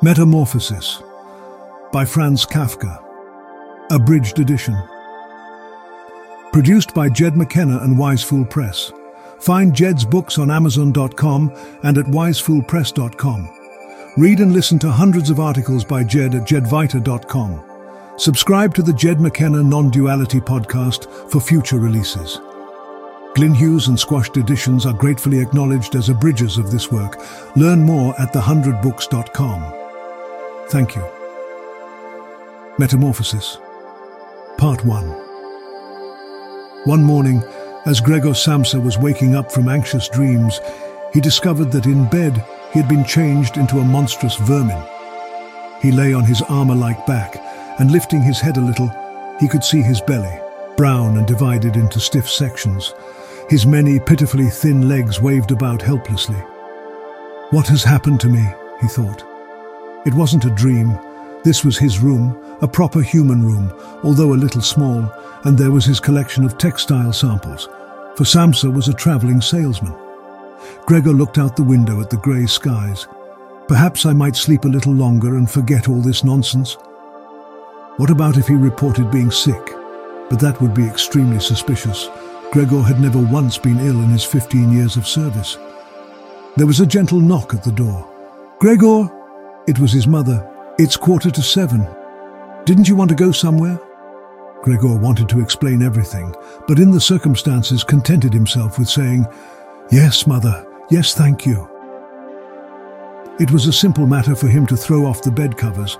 Metamorphosis by Franz Kafka. Abridged edition. Produced by Jed McKenna and Wisefool Press. Find Jed's books on Amazon.com and at wisefoolpress.com. Read and listen to hundreds of articles by Jed at jedvaita.com. Subscribe to the Jed McKenna Non-Duality podcast for future releases. Glyn Hughes and Squashed editions are gratefully acknowledged as abridgers of this work. Learn more at thehundredbooks.com. Thank you. Metamorphosis Part 1 One morning, as Gregor Samsa was waking up from anxious dreams, he discovered that in bed he had been changed into a monstrous vermin. He lay on his armor-like back, and lifting his head a little, he could see his belly, brown and divided into stiff sections. His many pitifully thin legs waved about helplessly. What has happened to me, he thought. It wasn't a dream. This was his room, a proper human room, although a little small, and there was his collection of textile samples, for Samsa was a travelling salesman. Gregor looked out the window at the grey skies. Perhaps I might sleep a little longer and forget all this nonsense. What about if he reported being sick? But that would be extremely suspicious. Gregor had never once been ill in his 15 years of service. There was a gentle knock at the door. Gregor! It was his mother. It's quarter to seven. Didn't you want to go somewhere? Gregor wanted to explain everything, but in the circumstances contented himself with saying, Yes, mother. Yes, thank you. It was a simple matter for him to throw off the bed covers,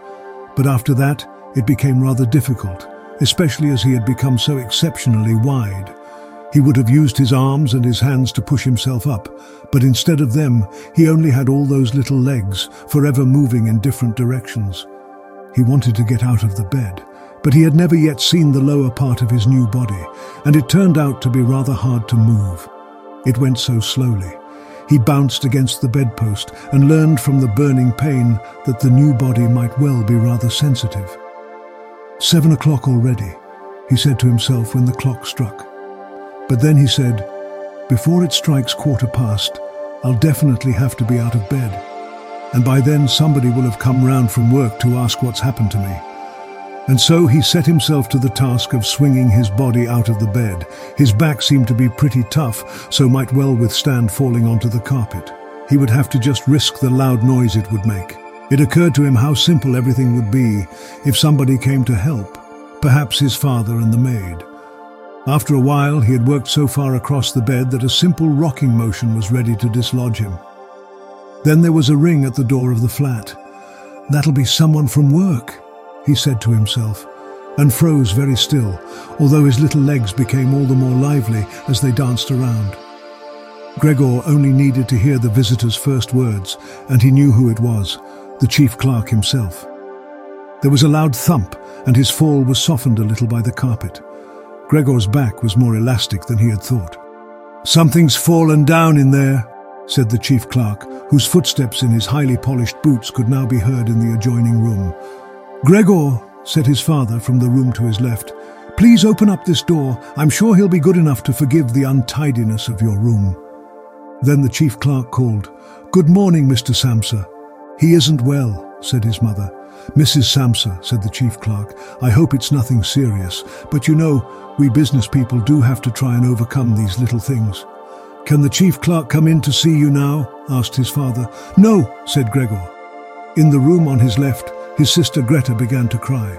but after that it became rather difficult, especially as he had become so exceptionally wide. He would have used his arms and his hands to push himself up, but instead of them, he only had all those little legs, forever moving in different directions. He wanted to get out of the bed, but he had never yet seen the lower part of his new body, and it turned out to be rather hard to move. It went so slowly. He bounced against the bedpost and learned from the burning pain that the new body might well be rather sensitive. Seven o'clock already, he said to himself when the clock struck. But then he said, before it strikes quarter past, I'll definitely have to be out of bed. And by then somebody will have come round from work to ask what's happened to me. And so he set himself to the task of swinging his body out of the bed. His back seemed to be pretty tough, so might well withstand falling onto the carpet. He would have to just risk the loud noise it would make. It occurred to him how simple everything would be if somebody came to help, perhaps his father and the maid. After a while, he had worked so far across the bed that a simple rocking motion was ready to dislodge him. Then there was a ring at the door of the flat. That'll be someone from work, he said to himself, and froze very still, although his little legs became all the more lively as they danced around. Gregor only needed to hear the visitor's first words, and he knew who it was, the chief clerk himself. There was a loud thump, and his fall was softened a little by the carpet. Gregor's back was more elastic than he had thought. Something's fallen down in there, said the chief clerk, whose footsteps in his highly polished boots could now be heard in the adjoining room. Gregor, said his father from the room to his left, please open up this door. I'm sure he'll be good enough to forgive the untidiness of your room. Then the chief clerk called, Good morning, Mr. Samsa. He isn't well, said his mother. Mrs. Samsa, said the chief clerk, I hope it's nothing serious, but you know, we business people do have to try and overcome these little things. Can the chief clerk come in to see you now? asked his father. No, said Gregor. In the room on his left, his sister Greta began to cry.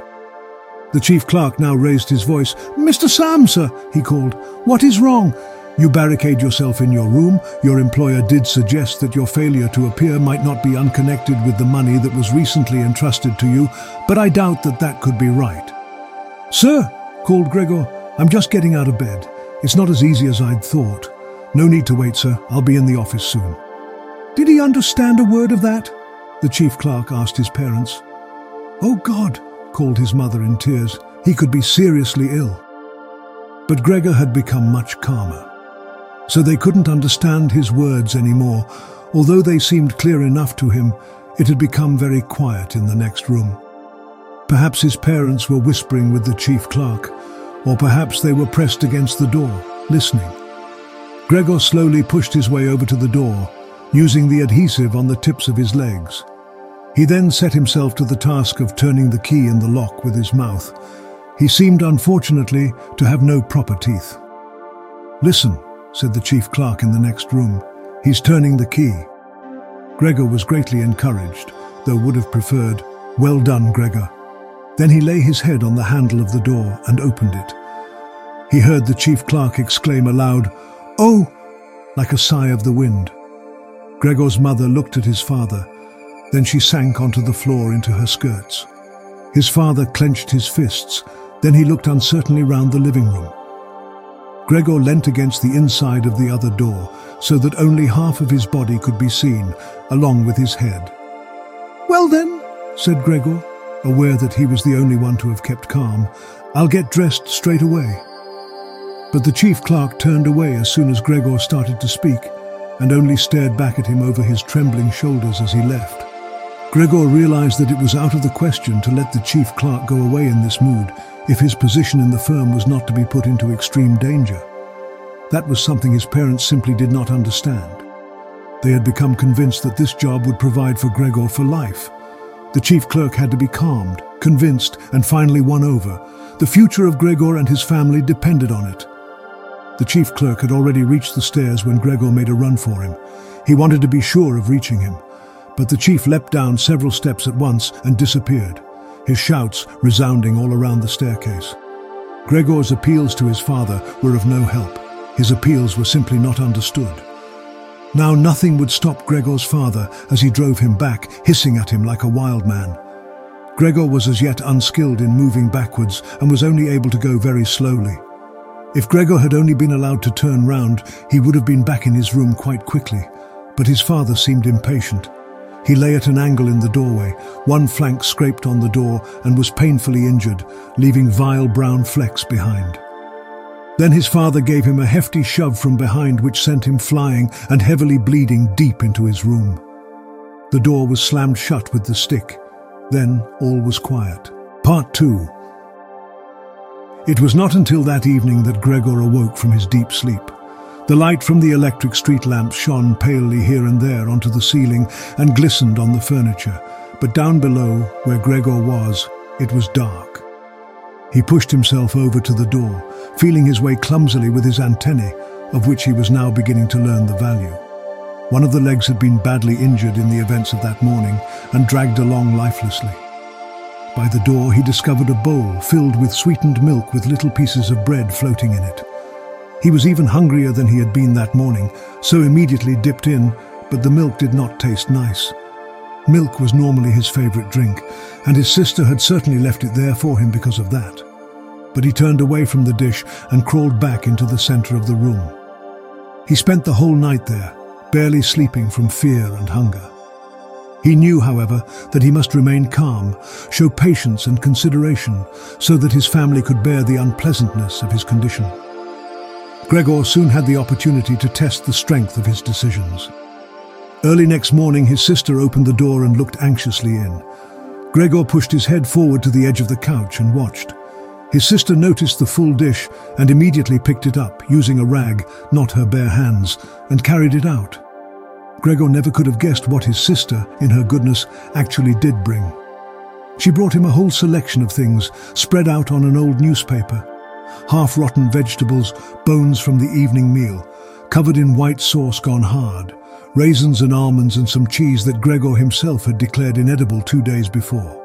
The chief clerk now raised his voice. Mr. Samsa, he called, what is wrong? You barricade yourself in your room. Your employer did suggest that your failure to appear might not be unconnected with the money that was recently entrusted to you, but I doubt that that could be right. Sir, called Gregor, I'm just getting out of bed. It's not as easy as I'd thought. No need to wait, sir. I'll be in the office soon. Did he understand a word of that? The chief clerk asked his parents. Oh God, called his mother in tears. He could be seriously ill. But Gregor had become much calmer so they couldn't understand his words anymore. Although they seemed clear enough to him, it had become very quiet in the next room. Perhaps his parents were whispering with the chief clerk, or perhaps they were pressed against the door, listening. Gregor slowly pushed his way over to the door, using the adhesive on the tips of his legs. He then set himself to the task of turning the key in the lock with his mouth. He seemed, unfortunately, to have no proper teeth. Listen, said the chief clerk in the next room. He's turning the key. Gregor was greatly encouraged, though would have preferred, well done, Gregor. Then he lay his head on the handle of the door and opened it. He heard the chief clerk exclaim aloud, Oh! like a sigh of the wind. Gregor's mother looked at his father, then she sank onto the floor into her skirts. His father clenched his fists, then he looked uncertainly round the living room. Gregor leant against the inside of the other door, so that only half of his body could be seen, along with his head. Well then, said Gregor, aware that he was the only one to have kept calm, I'll get dressed straight away. But the chief clerk turned away as soon as Gregor started to speak, and only stared back at him over his trembling shoulders as he left. Gregor realized that it was out of the question to let the chief clerk go away in this mood if his position in the firm was not to be put into extreme danger. That was something his parents simply did not understand. They had become convinced that this job would provide for Gregor for life. The chief clerk had to be calmed, convinced, and finally won over. The future of Gregor and his family depended on it. The chief clerk had already reached the stairs when Gregor made a run for him. He wanted to be sure of reaching him, but the chief leapt down several steps at once and disappeared, his shouts resounding all around the staircase. Gregor's appeals to his father were of no help. His appeals were simply not understood. Now nothing would stop Gregor's father as he drove him back, hissing at him like a wild man. Gregor was as yet unskilled in moving backwards and was only able to go very slowly. If Gregor had only been allowed to turn round, he would have been back in his room quite quickly. But his father seemed impatient. He lay at an angle in the doorway, one flank scraped on the door and was painfully injured, leaving vile brown flecks behind. Then his father gave him a hefty shove from behind which sent him flying and heavily bleeding deep into his room. The door was slammed shut with the stick. Then all was quiet. Part 2 it was not until that evening that Gregor awoke from his deep sleep. The light from the electric street lamps shone palely here and there onto the ceiling and glistened on the furniture, but down below, where Gregor was, it was dark. He pushed himself over to the door, feeling his way clumsily with his antennae, of which he was now beginning to learn the value. One of the legs had been badly injured in the events of that morning and dragged along lifelessly. By the door he discovered a bowl filled with sweetened milk with little pieces of bread floating in it. He was even hungrier than he had been that morning, so immediately dipped in, but the milk did not taste nice. Milk was normally his favourite drink, and his sister had certainly left it there for him because of that. But he turned away from the dish and crawled back into the centre of the room. He spent the whole night there, barely sleeping from fear and hunger. He knew, however, that he must remain calm, show patience and consideration, so that his family could bear the unpleasantness of his condition. Gregor soon had the opportunity to test the strength of his decisions. Early next morning, his sister opened the door and looked anxiously in. Gregor pushed his head forward to the edge of the couch and watched. His sister noticed the full dish and immediately picked it up, using a rag, not her bare hands, and carried it out. Gregor never could have guessed what his sister, in her goodness, actually did bring. She brought him a whole selection of things spread out on an old newspaper. Half-rotten vegetables, bones from the evening meal, covered in white sauce gone hard, raisins and almonds and some cheese that Gregor himself had declared inedible two days before.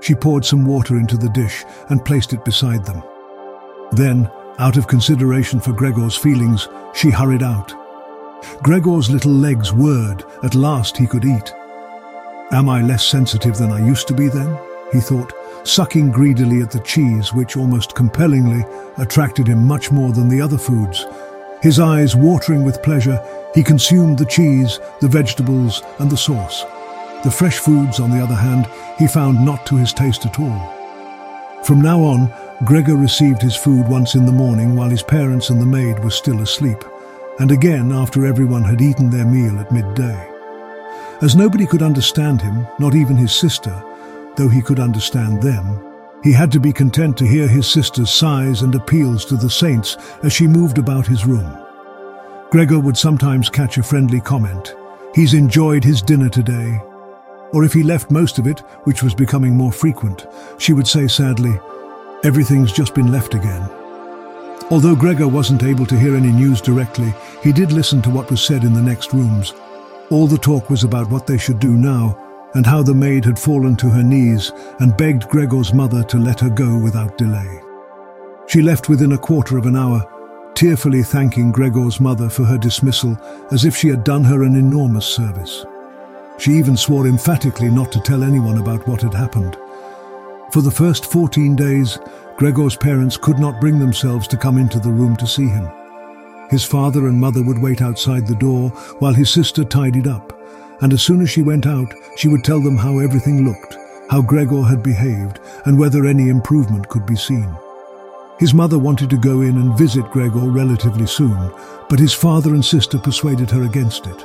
She poured some water into the dish and placed it beside them. Then, out of consideration for Gregor's feelings, she hurried out. Gregor's little legs whirred. At last he could eat. Am I less sensitive than I used to be then? He thought, sucking greedily at the cheese which almost compellingly attracted him much more than the other foods. His eyes watering with pleasure, he consumed the cheese, the vegetables and the sauce. The fresh foods, on the other hand, he found not to his taste at all. From now on, Gregor received his food once in the morning while his parents and the maid were still asleep and again after everyone had eaten their meal at midday. As nobody could understand him, not even his sister, though he could understand them, he had to be content to hear his sister's sighs and appeals to the saints as she moved about his room. Gregor would sometimes catch a friendly comment. He's enjoyed his dinner today. Or if he left most of it, which was becoming more frequent, she would say sadly, Everything's just been left again. Although Gregor wasn't able to hear any news directly, he did listen to what was said in the next rooms. All the talk was about what they should do now, and how the maid had fallen to her knees and begged Gregor's mother to let her go without delay. She left within a quarter of an hour, tearfully thanking Gregor's mother for her dismissal as if she had done her an enormous service. She even swore emphatically not to tell anyone about what had happened. For the first 14 days, Gregor's parents could not bring themselves to come into the room to see him. His father and mother would wait outside the door while his sister tidied up, and as soon as she went out, she would tell them how everything looked, how Gregor had behaved, and whether any improvement could be seen. His mother wanted to go in and visit Gregor relatively soon, but his father and sister persuaded her against it.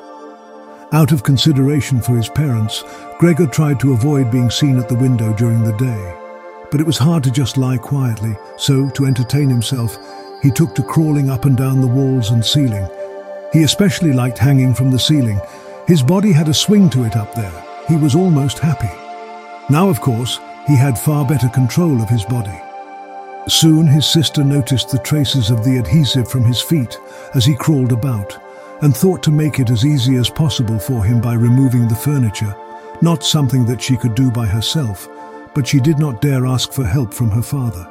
Out of consideration for his parents, Gregor tried to avoid being seen at the window during the day. But it was hard to just lie quietly, so, to entertain himself, he took to crawling up and down the walls and ceiling. He especially liked hanging from the ceiling, his body had a swing to it up there. He was almost happy. Now, of course, he had far better control of his body. Soon his sister noticed the traces of the adhesive from his feet as he crawled about, and thought to make it as easy as possible for him by removing the furniture, not something that she could do by herself, but she did not dare ask for help from her father.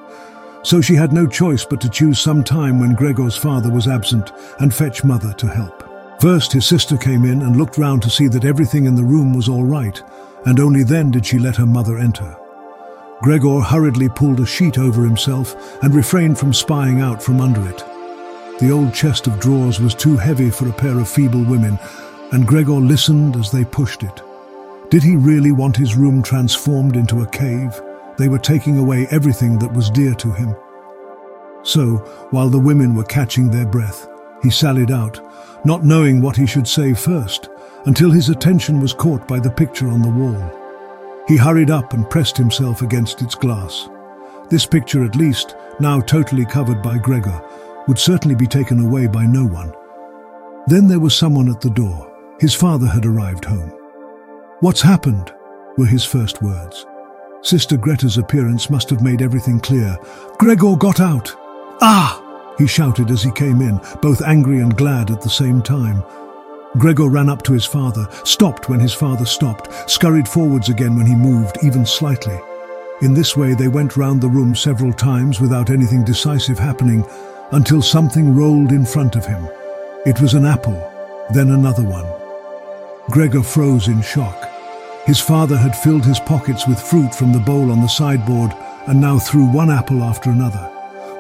So she had no choice but to choose some time when Gregor's father was absent and fetch mother to help. First, his sister came in and looked round to see that everything in the room was all right, and only then did she let her mother enter. Gregor hurriedly pulled a sheet over himself and refrained from spying out from under it. The old chest of drawers was too heavy for a pair of feeble women, and Gregor listened as they pushed it. Did he really want his room transformed into a cave? They were taking away everything that was dear to him. So, while the women were catching their breath, he sallied out, not knowing what he should say first, until his attention was caught by the picture on the wall. He hurried up and pressed himself against its glass. This picture, at least, now totally covered by Gregor, would certainly be taken away by no one. Then there was someone at the door. His father had arrived home. What's happened? were his first words. Sister Greta's appearance must have made everything clear. Gregor got out! Ah! He shouted as he came in, both angry and glad at the same time. Gregor ran up to his father, stopped when his father stopped, scurried forwards again when he moved, even slightly. In this way they went round the room several times without anything decisive happening, until something rolled in front of him. It was an apple, then another one. Gregor froze in shock. His father had filled his pockets with fruit from the bowl on the sideboard and now threw one apple after another.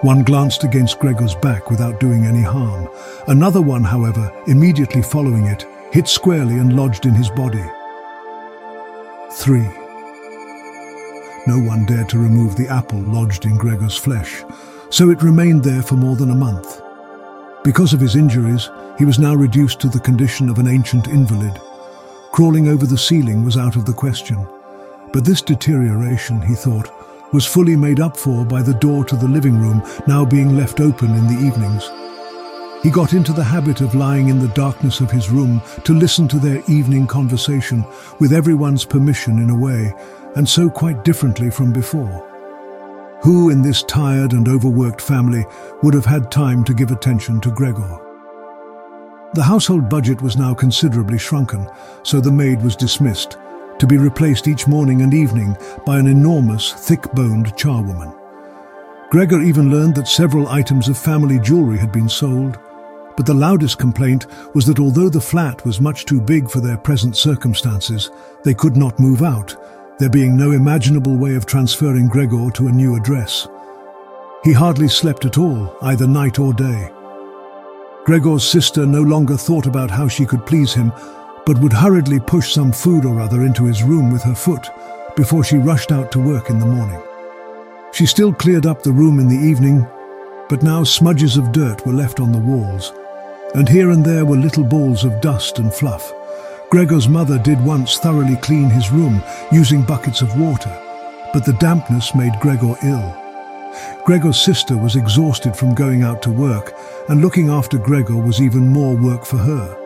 One glanced against Gregor's back without doing any harm. Another one, however, immediately following it, hit squarely and lodged in his body. Three. No one dared to remove the apple lodged in Gregor's flesh, so it remained there for more than a month. Because of his injuries, he was now reduced to the condition of an ancient invalid. Crawling over the ceiling was out of the question. But this deterioration, he thought, was fully made up for by the door to the living room now being left open in the evenings. He got into the habit of lying in the darkness of his room to listen to their evening conversation with everyone's permission in a way, and so quite differently from before. Who in this tired and overworked family would have had time to give attention to Gregor? The household budget was now considerably shrunken, so the maid was dismissed, to be replaced each morning and evening by an enormous, thick-boned charwoman. Gregor even learned that several items of family jewellery had been sold, but the loudest complaint was that although the flat was much too big for their present circumstances, they could not move out, there being no imaginable way of transferring Gregor to a new address. He hardly slept at all, either night or day. Gregor's sister no longer thought about how she could please him, but would hurriedly push some food or other into his room with her foot before she rushed out to work in the morning. She still cleared up the room in the evening, but now smudges of dirt were left on the walls, and here and there were little balls of dust and fluff. Gregor's mother did once thoroughly clean his room using buckets of water, but the dampness made Gregor ill. Gregor's sister was exhausted from going out to work, and looking after Gregor was even more work for her.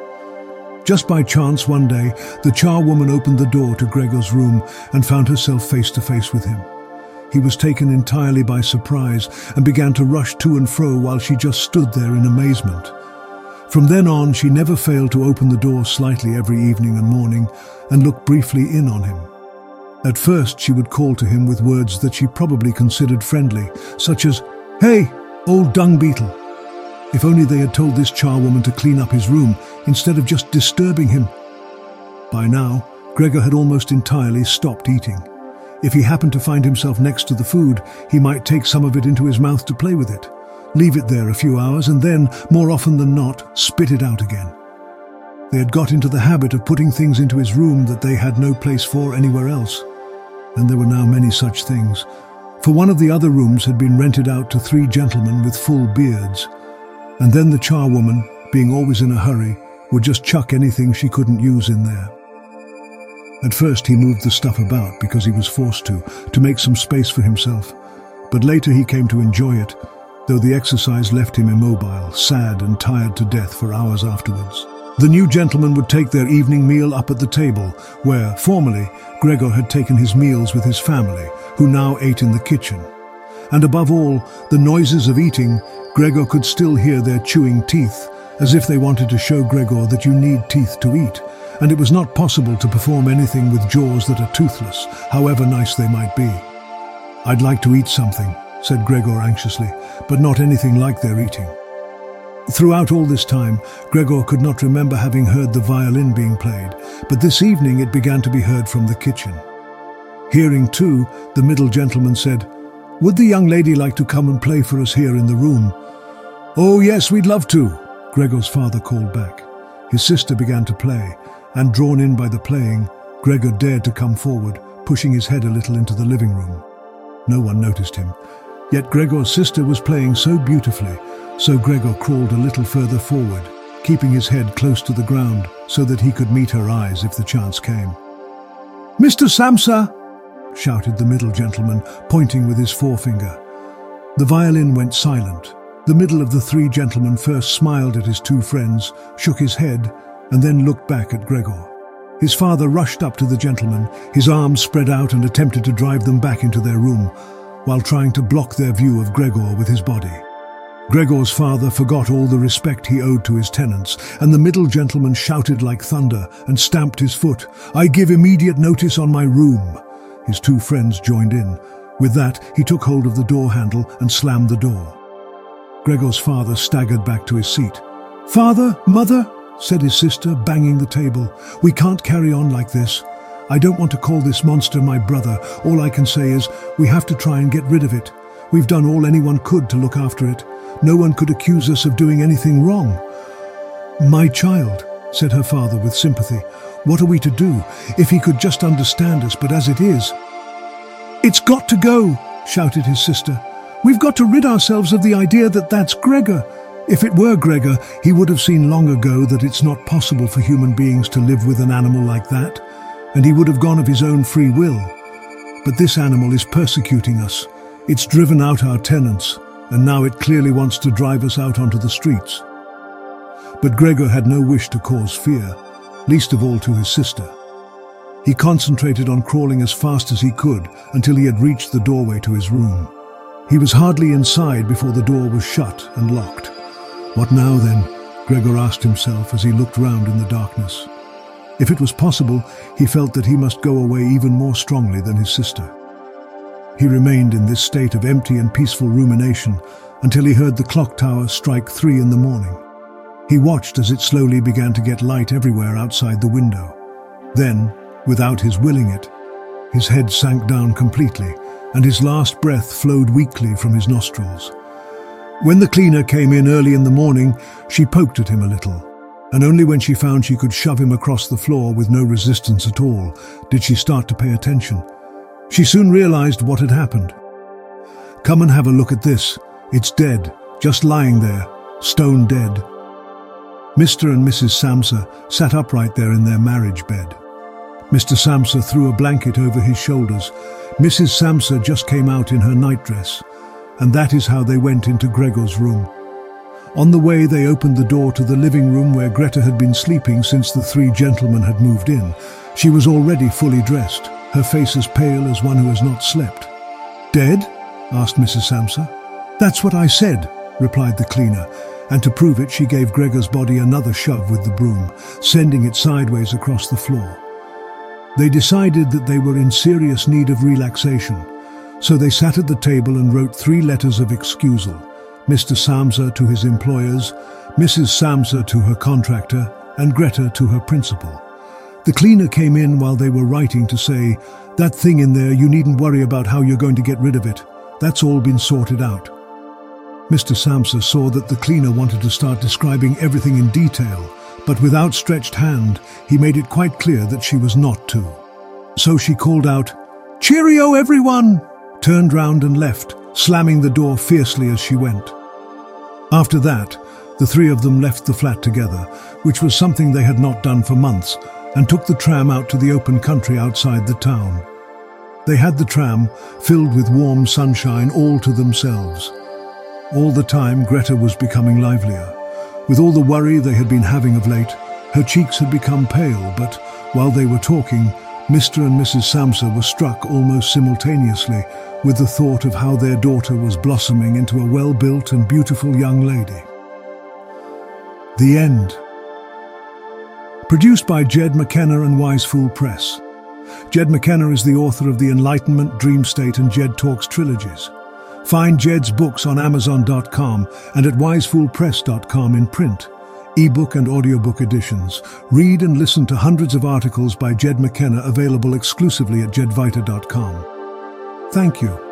Just by chance one day, the charwoman opened the door to Gregor's room and found herself face to face with him. He was taken entirely by surprise and began to rush to and fro while she just stood there in amazement. From then on, she never failed to open the door slightly every evening and morning and look briefly in on him. At first, she would call to him with words that she probably considered friendly, such as, Hey, old dung beetle. If only they had told this charwoman to clean up his room instead of just disturbing him. By now, Gregor had almost entirely stopped eating. If he happened to find himself next to the food, he might take some of it into his mouth to play with it leave it there a few hours, and then, more often than not, spit it out again. They had got into the habit of putting things into his room that they had no place for anywhere else. And there were now many such things, for one of the other rooms had been rented out to three gentlemen with full beards. And then the charwoman, being always in a hurry, would just chuck anything she couldn't use in there. At first he moved the stuff about because he was forced to, to make some space for himself. But later he came to enjoy it, though the exercise left him immobile, sad and tired to death for hours afterwards. The new gentlemen would take their evening meal up at the table, where, formerly, Gregor had taken his meals with his family, who now ate in the kitchen. And above all, the noises of eating, Gregor could still hear their chewing teeth, as if they wanted to show Gregor that you need teeth to eat, and it was not possible to perform anything with jaws that are toothless, however nice they might be. I'd like to eat something, said Gregor anxiously, but not anything like their eating. Throughout all this time, Gregor could not remember having heard the violin being played, but this evening it began to be heard from the kitchen. Hearing too, the middle gentleman said, Would the young lady like to come and play for us here in the room? Oh, yes, we'd love to, Gregor's father called back. His sister began to play, and drawn in by the playing, Gregor dared to come forward, pushing his head a little into the living room. No one noticed him, Yet Gregor's sister was playing so beautifully, so Gregor crawled a little further forward, keeping his head close to the ground so that he could meet her eyes if the chance came. Mr. Samsa! Shouted the middle gentleman, pointing with his forefinger. The violin went silent. The middle of the three gentlemen first smiled at his two friends, shook his head, and then looked back at Gregor. His father rushed up to the gentlemen, his arms spread out and attempted to drive them back into their room, while trying to block their view of Gregor with his body. Gregor's father forgot all the respect he owed to his tenants, and the middle gentleman shouted like thunder and stamped his foot. I give immediate notice on my room. His two friends joined in. With that, he took hold of the door handle and slammed the door. Gregor's father staggered back to his seat. Father, mother, said his sister, banging the table. We can't carry on like this. I don't want to call this monster my brother. All I can say is, we have to try and get rid of it. We've done all anyone could to look after it. No one could accuse us of doing anything wrong. My child, said her father with sympathy. What are we to do? If he could just understand us, but as it is... It's got to go, shouted his sister. We've got to rid ourselves of the idea that that's Gregor. If it were Gregor, he would have seen long ago that it's not possible for human beings to live with an animal like that and he would have gone of his own free will. But this animal is persecuting us. It's driven out our tenants, and now it clearly wants to drive us out onto the streets. But Gregor had no wish to cause fear, least of all to his sister. He concentrated on crawling as fast as he could until he had reached the doorway to his room. He was hardly inside before the door was shut and locked. What now then? Gregor asked himself as he looked round in the darkness. If it was possible, he felt that he must go away even more strongly than his sister. He remained in this state of empty and peaceful rumination until he heard the clock tower strike three in the morning. He watched as it slowly began to get light everywhere outside the window. Then, without his willing it, his head sank down completely, and his last breath flowed weakly from his nostrils. When the cleaner came in early in the morning, she poked at him a little, and only when she found she could shove him across the floor with no resistance at all did she start to pay attention. She soon realized what had happened. Come and have a look at this. It's dead, just lying there, stone dead. Mr. and Mrs. Samsa sat upright there in their marriage bed. Mr. Samsa threw a blanket over his shoulders. Mrs. Samsa just came out in her nightdress, and that is how they went into Gregor's room. On the way, they opened the door to the living room where Greta had been sleeping since the three gentlemen had moved in. She was already fully dressed, her face as pale as one who has not slept. Dead? asked Mrs. Samsa. That's what I said, replied the cleaner, and to prove it she gave Gregor's body another shove with the broom, sending it sideways across the floor. They decided that they were in serious need of relaxation, so they sat at the table and wrote three letters of excusal, Mr. Samsa to his employers, Mrs. Samsa to her contractor, and Greta to her principal. The cleaner came in while they were writing to say, that thing in there, you needn't worry about how you're going to get rid of it. That's all been sorted out. Mr. Samsa saw that the cleaner wanted to start describing everything in detail, but with outstretched hand, he made it quite clear that she was not to. So she called out, Cheerio, everyone! turned round and left, slamming the door fiercely as she went. After that, the three of them left the flat together, which was something they had not done for months, and took the tram out to the open country outside the town. They had the tram, filled with warm sunshine, all to themselves. All the time, Greta was becoming livelier. With all the worry they had been having of late, her cheeks had become pale, but while they were talking, Mr. and Mrs. Samsa were struck almost simultaneously with the thought of how their daughter was blossoming into a well-built and beautiful young lady. The End Produced by Jed McKenna and Wise Fool Press. Jed McKenna is the author of the Enlightenment, Dream State and Jed Talks trilogies. Find Jed's books on Amazon.com and at wisefoolpress.com in print, ebook and audiobook editions. Read and listen to hundreds of articles by Jed McKenna available exclusively at jedvaita.com. Thank you.